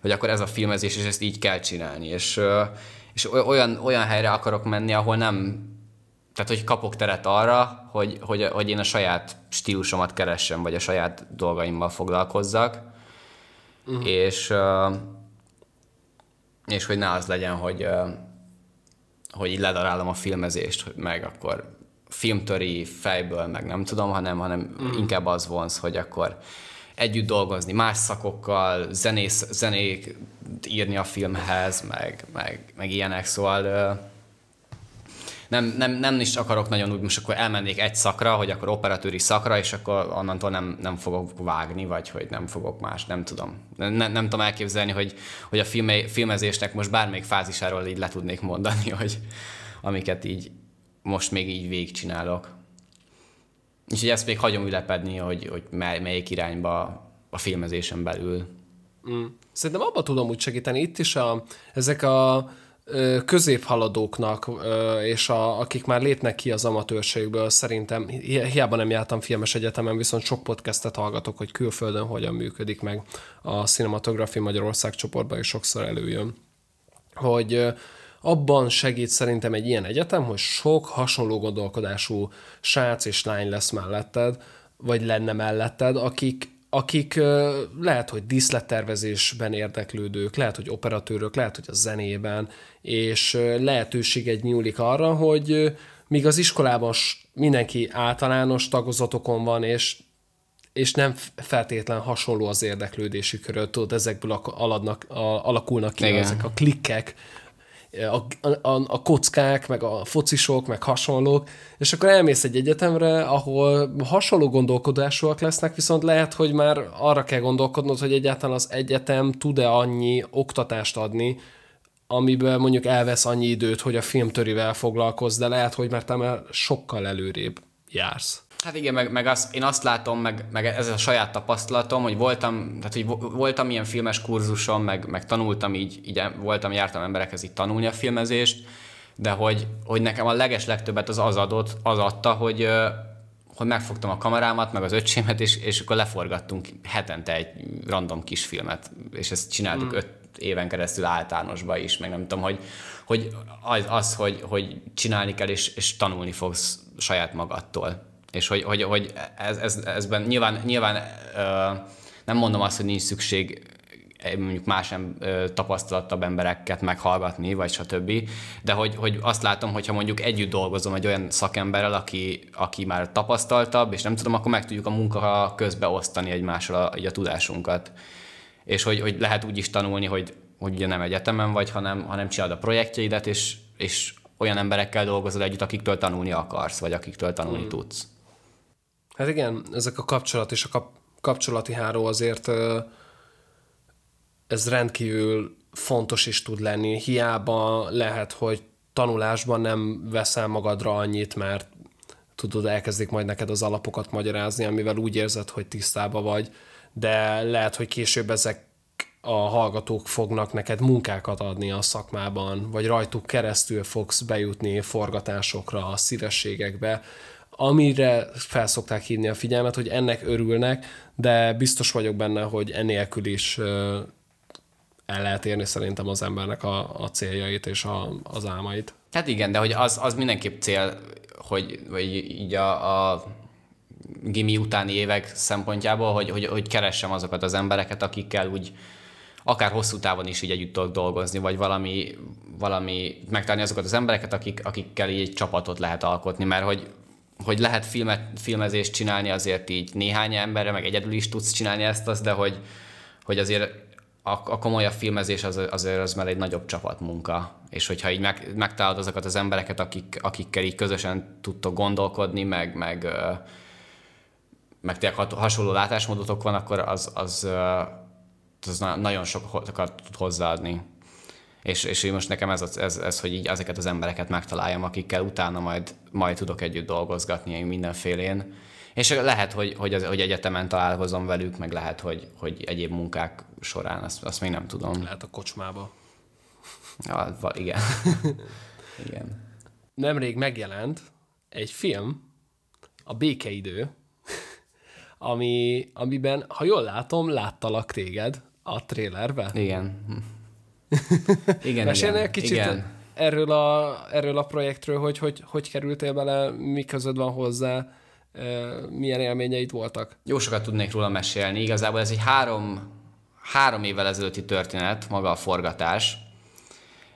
hogy akkor ez a filmezés, és ezt így kell csinálni. És, és olyan, olyan helyre akarok menni, ahol nem, tehát hogy kapok teret arra, hogy, hogy, hogy én a saját stílusomat keressem, vagy a saját dolgaimmal foglalkozzak, uh-huh. és, és hogy ne az legyen, hogy, hogy így ledarálom a filmezést, hogy meg akkor filmtöri fejből, meg nem tudom, hanem, hanem uh-huh. inkább az vonz, hogy akkor együtt dolgozni más szakokkal, zenész, zenék írni a filmhez, meg, meg, meg ilyenek, szóval nem, nem, nem is akarok nagyon úgy, most akkor elmennék egy szakra, hogy akkor operatőri szakra, és akkor onnantól nem, nem fogok vágni, vagy hogy nem fogok más, nem tudom. Nem, nem tudom elképzelni, hogy, hogy a filme, filmezésnek most bármelyik fázisáról így le tudnék mondani, hogy amiket így most még így végigcsinálok. Úgyhogy ezt még hagyom ülepedni, hogy, hogy melyik irányba a filmezésen belül. Mm. Szerintem abba tudom úgy segíteni. Itt is a, ezek a középhaladóknak, és a, akik már lépnek ki az amatőrségből, szerintem hiába nem jártam filmes egyetemen, viszont sok podcastet hallgatok, hogy külföldön hogyan működik meg a Cinematography Magyarország csoportban is sokszor előjön. Hogy abban segít szerintem egy ilyen egyetem, hogy sok hasonló gondolkodású srác és lány lesz melletted, vagy lenne melletted, akik akik lehet, hogy díszlettervezésben érdeklődők, lehet, hogy operatőrök, lehet, hogy a zenében, és lehetőség egy nyúlik arra, hogy míg az iskolában mindenki általános tagozatokon van, és és nem feltétlen hasonló az érdeklődési körül, tudod, ezekből aladnak, alakulnak ki Igen. ezek a klikkek, a, a, a kockák, meg a focisok, meg hasonlók, és akkor elmész egy egyetemre, ahol hasonló gondolkodásúak lesznek, viszont lehet, hogy már arra kell gondolkodnod, hogy egyáltalán az egyetem tud-e annyi oktatást adni, amiben mondjuk elvesz annyi időt, hogy a filmtörivel foglalkozz, de lehet, hogy már te már sokkal előrébb jársz. Hát igen, meg, meg azt, én azt látom, meg, meg ez a saját tapasztalatom, hogy voltam, tehát hogy voltam ilyen filmes kurzuson, meg, meg tanultam így, így voltam, jártam emberekhez így tanulni a filmezést, de hogy, hogy nekem a leges legtöbbet az az adott, az adta, hogy, hogy megfogtam a kamerámat, meg az öcsémet, és, és akkor leforgattunk hetente egy random kis filmet, és ezt csináltuk mm. öt éven keresztül általánosba is, meg nem tudom, hogy, hogy az, az hogy, hogy csinálni kell, és, és tanulni fogsz saját magadtól. És hogy, hogy, hogy ez, ez, ezben nyilván, nyilván nem mondom azt, hogy nincs szükség mondjuk más em, tapasztalattabb embereket meghallgatni, vagy stb. De hogy, hogy azt látom, hogyha mondjuk együtt dolgozom egy olyan szakemberrel, aki, aki már tapasztaltabb, és nem tudom, akkor meg tudjuk a munka közbe osztani egymással a, a tudásunkat. És hogy, hogy lehet úgy is tanulni, hogy, hogy ugye nem egyetemen vagy, hanem, hanem csinálod a projektjeidet, és, és olyan emberekkel dolgozol együtt, akiktől tanulni akarsz, vagy akiktől tanulni hmm. tudsz. Hát igen, ezek a kapcsolat és a kap- kapcsolati háró azért ez rendkívül fontos is tud lenni. Hiába lehet, hogy tanulásban nem veszel magadra annyit, mert tudod, elkezdik majd neked az alapokat magyarázni, amivel úgy érzed, hogy tisztába vagy, de lehet, hogy később ezek a hallgatók fognak neked munkákat adni a szakmában, vagy rajtuk keresztül fogsz bejutni forgatásokra, a szívességekbe, amire felszokták hívni a figyelmet, hogy ennek örülnek, de biztos vagyok benne, hogy enélkül is el lehet érni szerintem az embernek a, a céljait és a, az álmait. Hát igen, de hogy az, az mindenképp cél, hogy, hogy így a, a gimi utáni évek szempontjából, hogy, hogy, hogy keressem azokat az embereket, akikkel úgy akár hosszú távon is így együtt tudok dolgozni, vagy valami, valami megtalálni azokat az embereket, akik, akikkel így egy csapatot lehet alkotni, mert hogy hogy lehet filmet, filmezést csinálni azért így néhány emberre, meg egyedül is tudsz csinálni ezt, az, de hogy, hogy azért a, a komolyabb filmezés az, azért az már egy nagyobb csapatmunka. És hogyha így meg, megtalálod azokat az embereket, akik, akikkel így közösen tudtok gondolkodni, meg, meg, meg tényleg hasonló látásmódotok van, akkor az, az, az nagyon sokat tud hozzáadni. És, és most nekem ez, ez, ez, hogy így ezeket az embereket megtaláljam, akikkel utána majd, majd tudok együtt dolgozgatni mindenfélén. És lehet, hogy, hogy, az, hogy egyetemen találkozom velük, meg lehet, hogy, hogy egyéb munkák során, azt, azt még nem tudom. Lehet a kocsmába. Ja, igen. igen. Nemrég megjelent egy film, a Békeidő, ami, amiben, ha jól látom, láttalak téged a trélerbe. Igen. igen, Mesélnél igen. kicsit igen. Erről, a, erről a projektről, hogy, hogy hogy kerültél bele, mi között van hozzá, milyen élményeid voltak? Jó sokat tudnék róla mesélni. Igazából ez egy három, három évvel ezelőtti történet, maga a forgatás,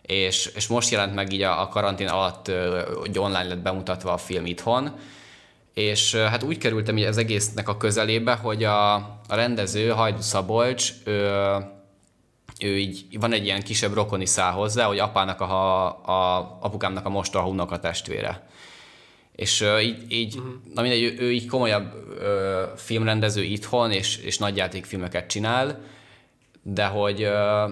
és, és most jelent meg így a, a karantén alatt, hogy online lett bemutatva a film itthon, és hát úgy kerültem így az egésznek a közelébe, hogy a, a rendező, Hajdu Szabolcs, ő, ő így, van egy ilyen kisebb rokoni szál hozzá, hogy apának a, a apukámnak a mostoha a testvére. És uh, így, így uh-huh. na mindegy, ő, ő így komolyabb uh, filmrendező itthon, és, és nagyjátékfilmeket csinál, de hogy uh,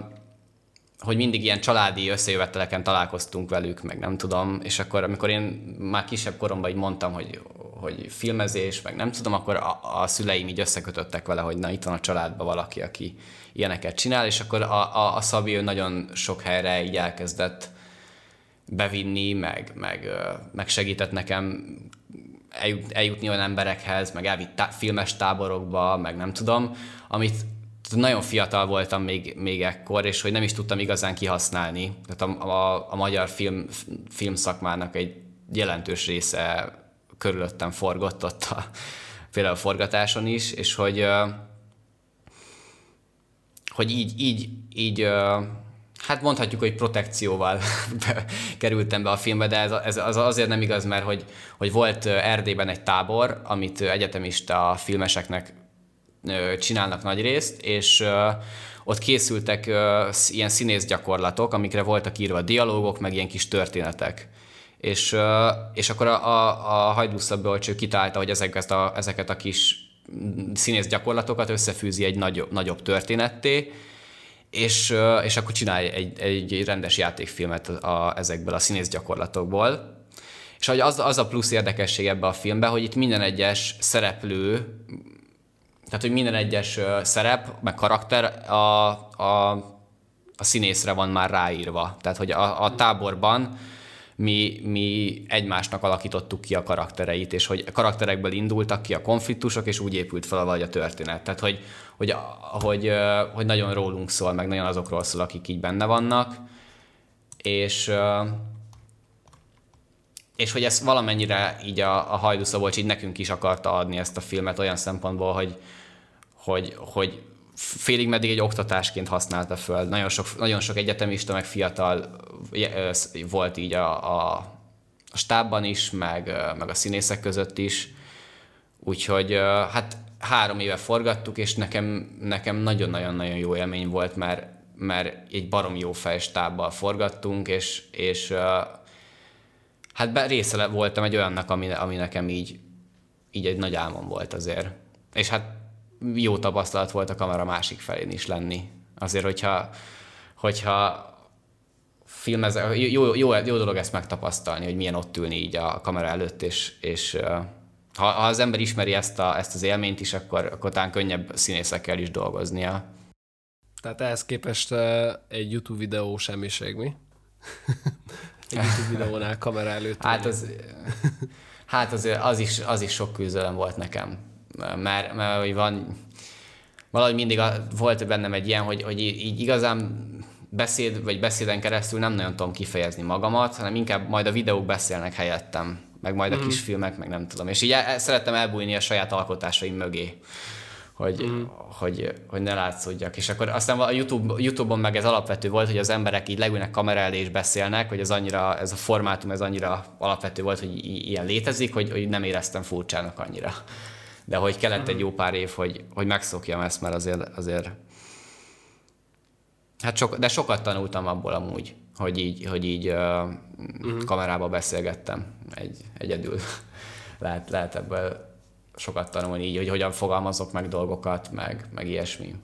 hogy mindig ilyen családi összejöveteleken találkoztunk velük, meg nem tudom, és akkor amikor én már kisebb koromban így mondtam, hogy, hogy filmezés, meg nem tudom, akkor a, a szüleim így összekötöttek vele, hogy na itt van a családban valaki, aki ilyeneket csinál, és akkor a, a, a Szabi ő nagyon sok helyre így elkezdett bevinni, meg, meg, meg segített nekem eljut, eljutni olyan emberekhez, meg elvitt tá- filmes táborokba, meg nem tudom, amit nagyon fiatal voltam még, még ekkor, és hogy nem is tudtam igazán kihasználni. Tehát a, a, a magyar film, filmszakmának egy jelentős része körülöttem forgott ott a, például a forgatáson is, és hogy hogy így, így, így hát mondhatjuk, hogy protekcióval kerültem be a filmbe, de ez, ez az azért nem igaz, mert hogy, hogy volt Erdélyben egy tábor, amit egyetemista filmeseknek csinálnak nagy részt, és ott készültek ilyen színész gyakorlatok, amikre voltak írva dialógok, meg ilyen kis történetek. És, és akkor a, a, a Hajdú Szabolcs kitalálta, hogy ezeket a, ezeket a kis színész gyakorlatokat összefűzi egy nagyobb, nagyobb történetté, és, és akkor csinálj egy, egy rendes játékfilmet a, ezekből a színész gyakorlatokból. És hogy az, az a plusz érdekesség ebbe a filmbe, hogy itt minden egyes szereplő tehát, hogy minden egyes szerep, meg karakter a, a, a színészre van már ráírva. Tehát, hogy a, a táborban mi, mi egymásnak alakítottuk ki a karaktereit, és hogy karakterekből indultak ki a konfliktusok, és úgy épült fel vagy a történet. Tehát, hogy, hogy, hogy, hogy nagyon rólunk szól, meg nagyon azokról szól, akik így benne vannak, és és hogy ezt valamennyire így a, a Hajdu Szabolcs így nekünk is akarta adni ezt a filmet olyan szempontból, hogy, hogy, hogy félig meddig egy oktatásként használta föl. Nagyon sok, nagyon sok egyetemista, meg fiatal volt így a, a, a stábban is, meg, meg a színészek között is. Úgyhogy hát három éve forgattuk, és nekem, nekem nagyon-nagyon-nagyon jó élmény volt, mert, mert egy barom jó fejstábbal forgattunk, és, és hát be, része voltam egy olyannak, ami, ami nekem így, így egy nagy álmom volt azért. És hát jó tapasztalat volt a kamera másik felén is lenni. Azért, hogyha, hogyha filmez, jó, jó, jó dolog ezt megtapasztalni, hogy milyen ott ülni így a kamera előtt, és, és ha, ha az ember ismeri ezt, a, ezt az élményt is, akkor, akkor talán könnyebb színészekkel is dolgoznia. Tehát ehhez képest egy YouTube videó semmiség, mi? egy YouTube videónál kamera előtt. Hát az, hát azért az is, az is sok küzdelem volt nekem mert, mert hogy van, valahogy mindig a, volt bennem egy ilyen, hogy, hogy így igazán beszéd, vagy beszéden keresztül nem nagyon tudom kifejezni magamat, hanem inkább majd a videók beszélnek helyettem, meg majd a mm. kisfilmek, meg nem tudom. És így el, szerettem elbújni a saját alkotásaim mögé hogy, mm. hogy, hogy ne látszódjak. És akkor aztán a YouTube, YouTube-on meg ez alapvető volt, hogy az emberek így leülnek kamera elé és beszélnek, hogy ez annyira, ez a formátum, ez annyira alapvető volt, hogy ilyen létezik, hogy, hogy nem éreztem furcsának annyira de hogy kellett egy jó pár év, hogy, hogy megszokjam ezt, mert azért, azért hát sok, de sokat tanultam abból amúgy, hogy így, hogy így uh, uh-huh. kamerába beszélgettem egy, egyedül. lehet, lehet ebből sokat tanulni így, hogy hogyan fogalmazok meg dolgokat, meg, meg ilyesmi.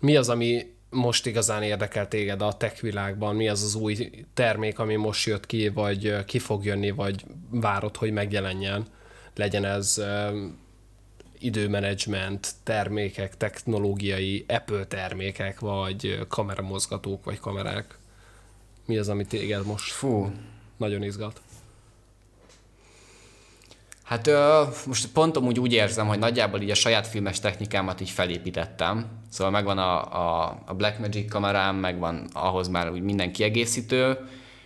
Mi az, ami most igazán érdekel téged a tech világban? Mi az az új termék, ami most jött ki, vagy ki fog jönni, vagy várod, hogy megjelenjen? Legyen ez időmenedzsment termékek, technológiai Apple termékek, vagy kameramozgatók, vagy kamerák? Mi az, ami téged most Fú. nagyon izgat? Hát ö, most pont úgy úgy érzem, hogy nagyjából így a saját filmes technikámat így felépítettem. Szóval megvan a, a, a Blackmagic kamerám, megvan ahhoz már úgy minden kiegészítő,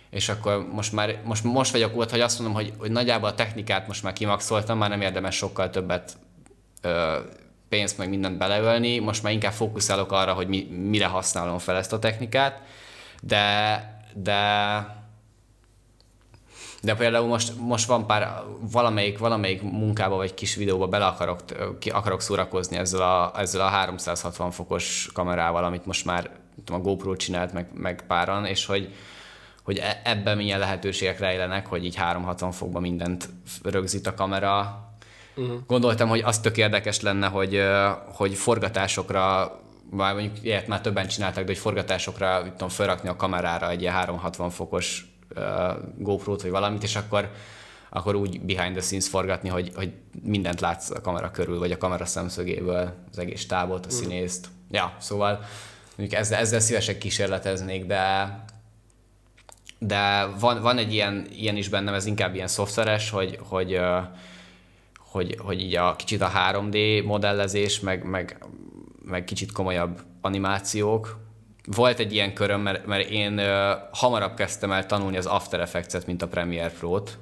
és akkor most már most, most vagyok ott, hogy azt mondom, hogy, hogy nagyjából a technikát most már kimaxoltam, már nem érdemes sokkal többet pénzt meg mindent beleölni, most már inkább fókuszálok arra, hogy mi, mire használom fel ezt a technikát, de, de de például most, most van pár, valamelyik, valamelyik munkába vagy kis videóba bele akarok, ki akarok szórakozni ezzel a, ezzel a 360 fokos kamerával, amit most már tudom, a GoPro csinált meg, meg páran, és hogy, hogy e, ebben milyen lehetőségek rejlenek, hogy így 360 fokban mindent rögzít a kamera. Uh-huh. Gondoltam, hogy az tök érdekes lenne, hogy, hogy forgatásokra már mondjuk ilyet már többen csináltak, de hogy forgatásokra tudom, felrakni a kamerára egy ilyen 360 fokos GoPro-t, vagy valamit, és akkor, akkor úgy behind the scenes forgatni, hogy, hogy mindent látsz a kamera körül, vagy a kamera szemszögéből, az egész tábot, a mm. színészt. Ja, szóval mondjuk ezzel, ezzel szívesen kísérleteznék, de de van, van egy ilyen, ilyen is bennem, ez inkább ilyen szoftveres, hogy, hogy, hogy, hogy így a kicsit a 3D modellezés, meg, meg, meg kicsit komolyabb animációk, volt egy ilyen köröm, mert, mert én uh, hamarabb kezdtem el tanulni az After Effects-et, mint a Premiere Pro-t.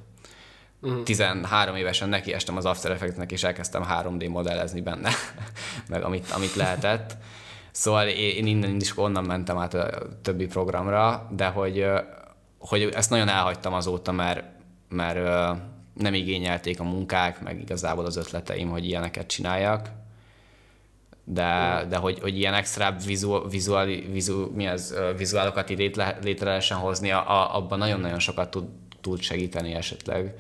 Uh-huh. 13 évesen neki estem az After Effects-nek, és elkezdtem 3D modellezni benne, meg amit, amit lehetett. Szóval én innen is onnan mentem át a többi programra, de hogy, hogy ezt nagyon elhagytam azóta, mert, mert nem igényelték a munkák, meg igazából az ötleteim, hogy ilyeneket csináljak de, de hogy, hogy ilyen extra vizuál, vizuál, mi az, vizuálokat így létre, létre lehessen hozni, a, abban nagyon-nagyon sokat tud, tud segíteni esetleg.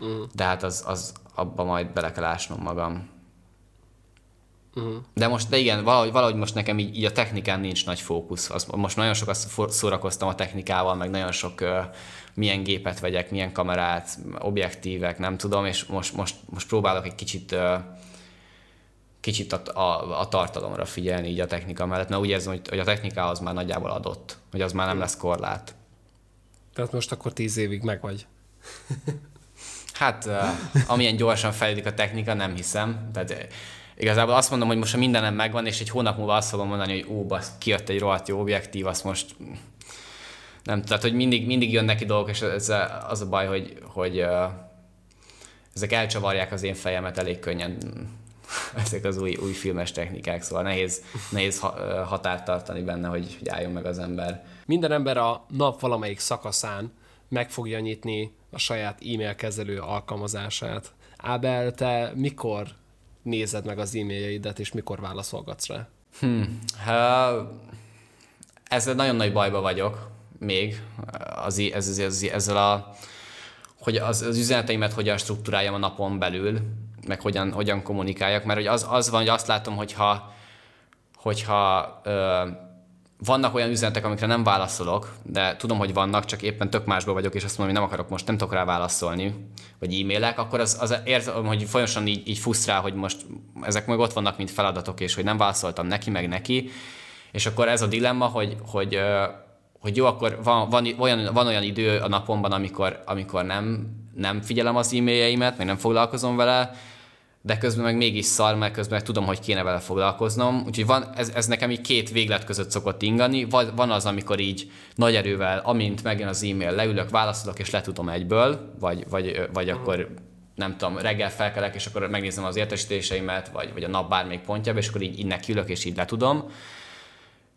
Uh-huh. De hát az, az abban majd bele kell ásnom magam. Uh-huh. De most, de igen, valahogy, valahogy most nekem így, így a technikán nincs nagy fókusz. Az, most nagyon sokat szórakoztam a technikával, meg nagyon sok uh, milyen gépet vegyek, milyen kamerát, objektívek, nem tudom, és most, most, most próbálok egy kicsit uh, kicsit a, a, a tartalomra figyelni így a technika mellett, mert úgy érzem, hogy, hogy a technika az már nagyjából adott, hogy az már nem lesz korlát. Tehát most akkor tíz évig meg vagy. hát, uh, amilyen gyorsan fejlődik a technika, nem hiszem. Tehát igazából azt mondom, hogy most a mindenem megvan, és egy hónap múlva azt fogom mondani, hogy ó, basz, kijött egy rohadt jó objektív, azt most nem, tehát hogy mindig, mindig jönnek ki dolgok, és ez az a baj, hogy, hogy ezek elcsavarják az én fejemet elég könnyen ezek az új, új filmes technikák, szóval nehéz, nehéz határt tartani benne, hogy, hogy álljon meg az ember. Minden ember a nap valamelyik szakaszán meg fogja nyitni a saját e-mail kezelő alkalmazását. Ábel, te mikor nézed meg az e-mailjeidet, és mikor válaszolgatsz rá? Hmm. Uh, ezzel nagyon nagy bajba vagyok még, az, ez, ez, ez, ezzel a, hogy az, az üzeneteimet hogyan struktúráljam a napon belül, meg hogyan, hogyan kommunikáljak, mert hogy az, az van, hogy azt látom, hogyha, hogyha ö, vannak olyan üzenetek, amikre nem válaszolok, de tudom, hogy vannak, csak éppen tök másból vagyok, és azt mondom, hogy nem akarok most, nem tudok rá válaszolni, vagy e-mailek, akkor az, az érzem, hogy folyosan így, így fusztrál, hogy most ezek meg ott vannak, mint feladatok, és hogy nem válaszoltam neki, meg neki, és akkor ez a dilemma, hogy, hogy, hogy jó, akkor van, van, olyan, van olyan idő a napomban, amikor, amikor nem, nem figyelem az e-mailjeimet, meg nem foglalkozom vele, de közben meg mégis szar, mert közben meg tudom, hogy kéne vele foglalkoznom. Úgyhogy van, ez, ez nekem így két véglet között szokott ingani. Van az, amikor így nagy erővel, amint megjön az e-mail, leülök, válaszolok, és letudom egyből, vagy, vagy, vagy akkor nem tudom, reggel felkelek, és akkor megnézem az értesítéseimet, vagy, vagy a nap bármelyik pontjába, és akkor így, így nekiülök, és így letudom.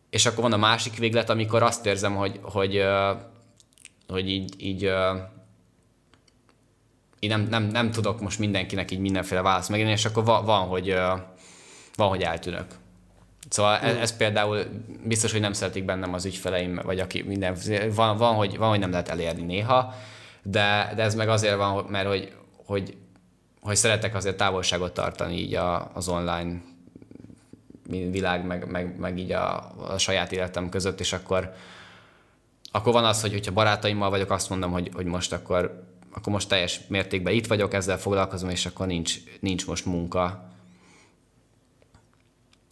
És akkor van a másik véglet, amikor azt érzem, hogy, hogy, hogy így, így én nem, nem, nem tudok most mindenkinek így mindenféle választ megírni, és akkor van, van hogy, van, hogy eltűnök. Szóval ez, ez például biztos, hogy nem szeretik bennem az ügyfeleim, vagy aki minden, van, van, hogy, van hogy nem lehet elérni néha, de, de ez meg azért van, mert hogy, hogy, hogy szeretek azért távolságot tartani így a, az online világ, meg, meg, meg így a, a saját életem között, és akkor, akkor van az, hogy hogyha barátaimmal vagyok, azt mondom, hogy, hogy most akkor akkor most teljes mértékben itt vagyok, ezzel foglalkozom, és akkor nincs, nincs most munka.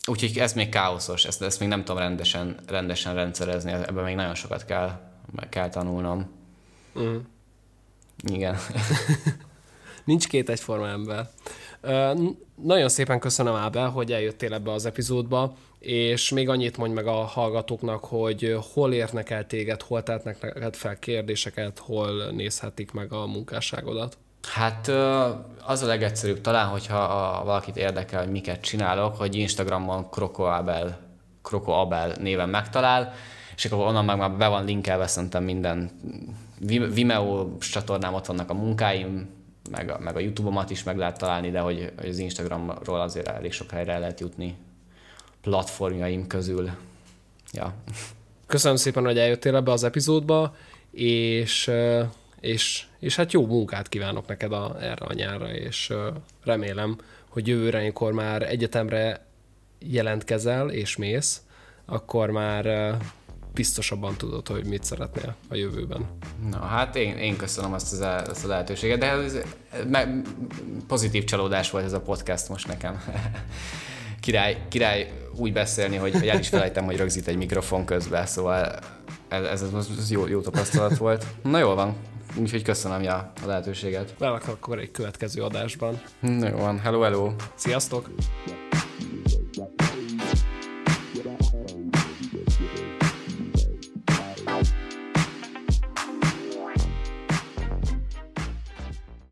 Úgyhogy ez még káoszos, ezt, ezt még nem tudom rendesen, rendesen rendszerezni, ebben még nagyon sokat kell, kell tanulnom. Mm. Igen. Nincs két egyforma ember. Nagyon szépen köszönöm, Ábel, hogy eljöttél ebbe az epizódba, és még annyit mondj meg a hallgatóknak, hogy hol érnek el téged, hol tehetnek neked fel kérdéseket, hol nézhetik meg a munkásságodat. Hát az a legegyszerűbb talán, hogyha valakit érdekel, hogy miket csinálok, hogy Instagramon Krokoabel, Krokoabel néven megtalál, és akkor onnan meg már be van linkelve szerintem minden Vimeo csatornám, ott vannak a munkáim, meg a, meg a YouTube-omat is meg lehet találni, de hogy, hogy az Instagramról azért elég sok helyre el lehet jutni platformjaim közül. Ja. Köszönöm szépen, hogy eljöttél ebbe az epizódba, és, és, és hát jó munkát kívánok neked a, erre a nyárra, és remélem, hogy jövőre, amikor már egyetemre jelentkezel és mész, akkor már biztosabban tudod, hogy mit szeretnél a jövőben. Na, hát én, én köszönöm azt, az, azt a lehetőséget, de ez, ez, pozitív csalódás volt ez a podcast most nekem. király, király úgy beszélni, hogy, hogy el is felejtem, hogy rögzít egy mikrofon közben, szóval ez, ez, ez, ez jó, jó tapasztalat volt. Na jól van, úgyhogy köszönöm ja, a lehetőséget. Várlak akkor egy következő adásban. Na jó van, hello, hello. Sziasztok!